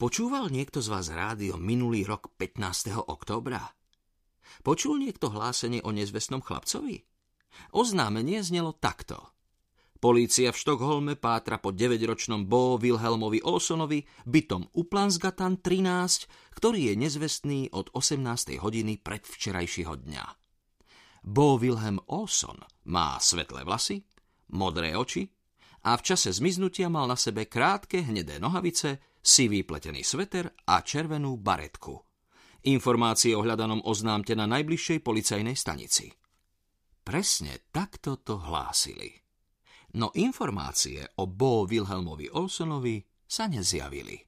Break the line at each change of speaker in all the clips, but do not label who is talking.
Počúval niekto z vás rádio minulý rok 15. októbra? Počul niekto hlásenie o nezvestnom chlapcovi? Oznámenie znelo takto. Polícia v Štokholme pátra po 9-ročnom Bo Wilhelmovi Olsonovi, bytom Uplansgatan 13, ktorý je nezvestný od 18. hodiny predvčerajšieho dňa. Bo Wilhelm Olson má svetlé vlasy, modré oči a v čase zmiznutia mal na sebe krátke hnedé nohavice, sivý pletený sveter a červenú baretku. Informácie o hľadanom oznámte na najbližšej policajnej stanici. Presne takto to hlásili. No informácie o Bo Wilhelmovi Olsonovi sa nezjavili.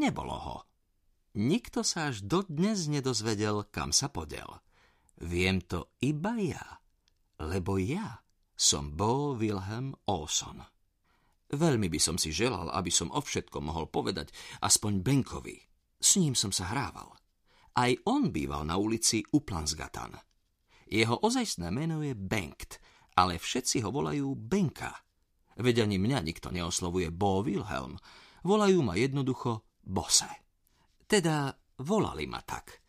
Nebolo ho. Nikto sa až dodnes nedozvedel, kam sa podel. Viem to iba ja, lebo ja som Bo Wilhelm Olson. Veľmi by som si želal, aby som o všetkom mohol povedať aspoň Benkovi. S ním som sa hrával. Aj on býval na ulici Uplansgatan. Jeho ozajstné meno je Benkt, ale všetci ho volajú Benka. Veď ani mňa nikto neoslovuje Bo Wilhelm. Volajú ma jednoducho Bose. Teda volali ma tak,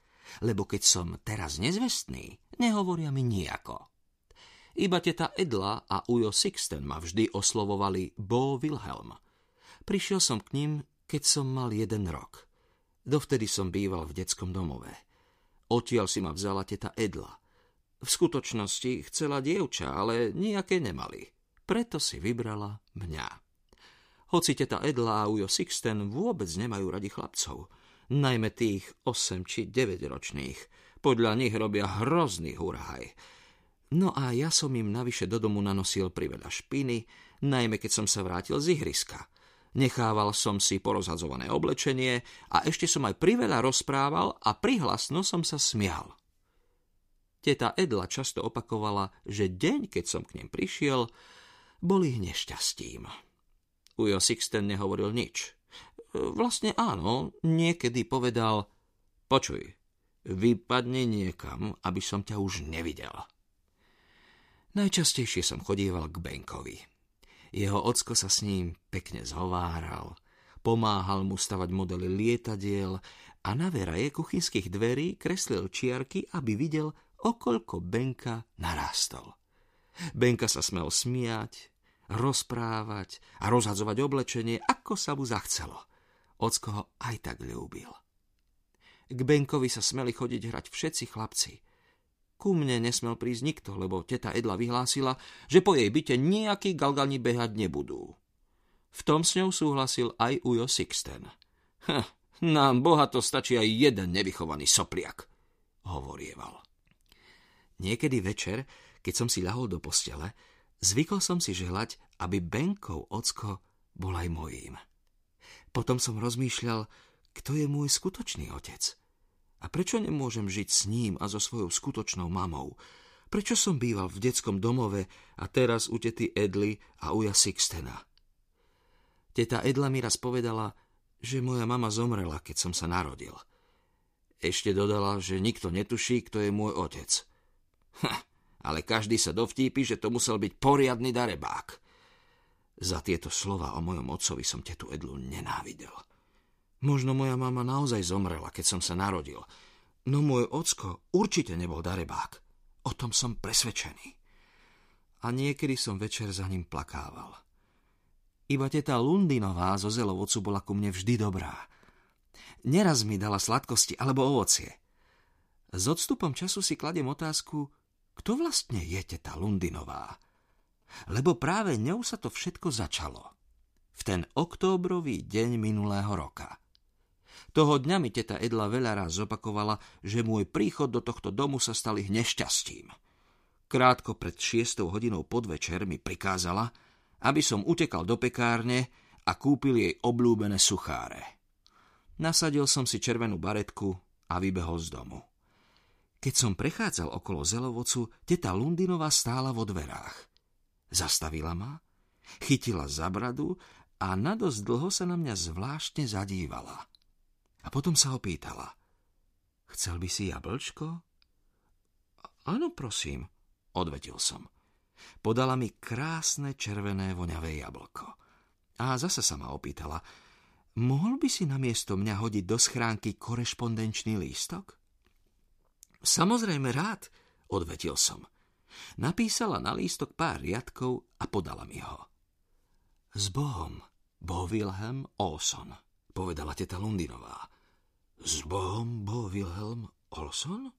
lebo keď som teraz nezvestný, nehovoria mi nejako. Iba teta Edla a Ujo Sixten ma vždy oslovovali Bo Wilhelm. Prišiel som k ním, keď som mal jeden rok. Dovtedy som býval v detskom domove. Odtiaľ si ma vzala teta Edla. V skutočnosti chcela dievča, ale nejaké nemali. Preto si vybrala mňa. Hoci teta Edla a Ujo Sixten vôbec nemajú radi chlapcov, najmä tých 8 či 9 ročných. Podľa nich robia hrozný hurhaj. No a ja som im navyše do domu nanosil priveľa špiny, najmä keď som sa vrátil z ihriska. Nechával som si porozhadzované oblečenie a ešte som aj priveľa rozprával a prihlasno som sa smial. Teta Edla často opakovala, že deň, keď som k ním prišiel, bol ich nešťastím. Ujo Sixten nehovoril nič. Vlastne áno, niekedy povedal, počuj, vypadni niekam, aby som ťa už nevidel. Najčastejšie som chodíval k Benkovi. Jeho ocko sa s ním pekne zhováral, pomáhal mu stavať modely lietadiel a na veraje kuchynských dverí kreslil čiarky, aby videl, okoľko Benka narástol. Benka sa smel smiať, rozprávať a rozhadzovať oblečenie, ako sa mu zachcelo. Ocko ho aj tak ľúbil. K Benkovi sa smeli chodiť hrať všetci chlapci – ku mne nesmel prísť nikto, lebo teta Edla vyhlásila, že po jej byte nejakí galgani behať nebudú. V tom s ňou súhlasil aj Ujo Sixten. Hm, nám boha to stačí aj jeden nevychovaný sopliak, hovorieval. Niekedy večer, keď som si ľahol do postele, zvykol som si želať, aby Benkov ocko bol aj mojím. Potom som rozmýšľal, kto je môj skutočný otec – a prečo nemôžem žiť s ním a so svojou skutočnou mamou? Prečo som býval v detskom domove a teraz u tety Edly a uja Sixtena? Teta Edla mi raz povedala, že moja mama zomrela, keď som sa narodil. Ešte dodala, že nikto netuší, kto je môj otec. Ha, ale každý sa dovtípi, že to musel byť poriadny darebák. Za tieto slova o mojom otcovi som tetu Edlu nenávidel. Možno moja mama naozaj zomrela, keď som sa narodil. No môj ocko určite nebol darebák. O tom som presvedčený. A niekedy som večer za ním plakával. Iba teta Lundinová zo Zelovocu bola ku mne vždy dobrá. Neraz mi dala sladkosti alebo ovocie. S odstupom času si kladiem otázku, kto vlastne je teta Lundinová? Lebo práve ňou sa to všetko začalo. V ten októbrový deň minulého roka. Toho dňa mi teta Edla veľa raz zopakovala, že môj príchod do tohto domu sa stal ich nešťastím. Krátko pred šiestou hodinou podvečer mi prikázala, aby som utekal do pekárne a kúpil jej obľúbené sucháre. Nasadil som si červenú baretku a vybehol z domu. Keď som prechádzal okolo Zelovocu, teta Lundinová stála vo dverách. Zastavila ma, chytila za bradu a nadosť dlho sa na mňa zvláštne zadívala. A potom sa opýtala. Chcel by si jablčko? Áno, prosím, odvetil som. Podala mi krásne červené voňavé jablko. A zase sa ma opýtala. mohol by si namiesto mňa hodiť do schránky korešpondenčný lístok? Samozrejme rád, odvetil som. Napísala na lístok pár riadkov a podala mi ho. S Bohom, Bo Wilhelm Olson, povedala teta Lundinová. S Bohom, Bo Wilhelm Olson?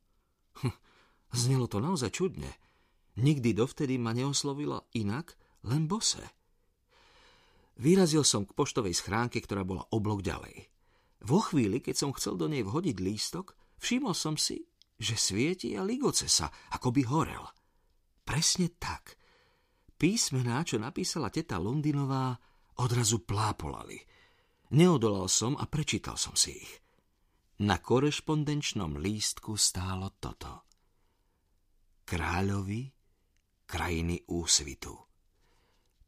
Hm, znelo to naozaj čudne. Nikdy dovtedy ma neoslovila inak, len bose. Vyrazil som k poštovej schránke, ktorá bola oblok ďalej. Vo chvíli, keď som chcel do nej vhodiť lístok, všimol som si, že svieti a ligoce sa, ako by horel. Presne tak. Písmená, čo napísala teta Londinová, odrazu plápolali. Neodolal som a prečítal som si ich. Na korešpondenčnom lístku stálo toto. Kráľovi krajiny úsvitu.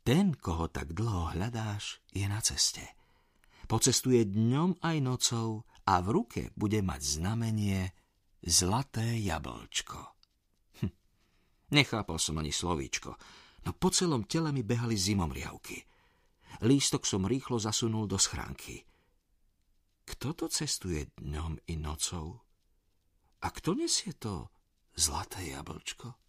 Ten, koho tak dlho hľadáš, je na ceste. Pocestuje dňom aj nocou a v ruke bude mať znamenie zlaté jablčko. Hm. Nechápal som ani slovíčko, no po celom tele mi behali zimomriavky. Lístok som rýchlo zasunul do schránky. Kto to cestuje dňom i nocou? A kto nesie to zlaté jablčko?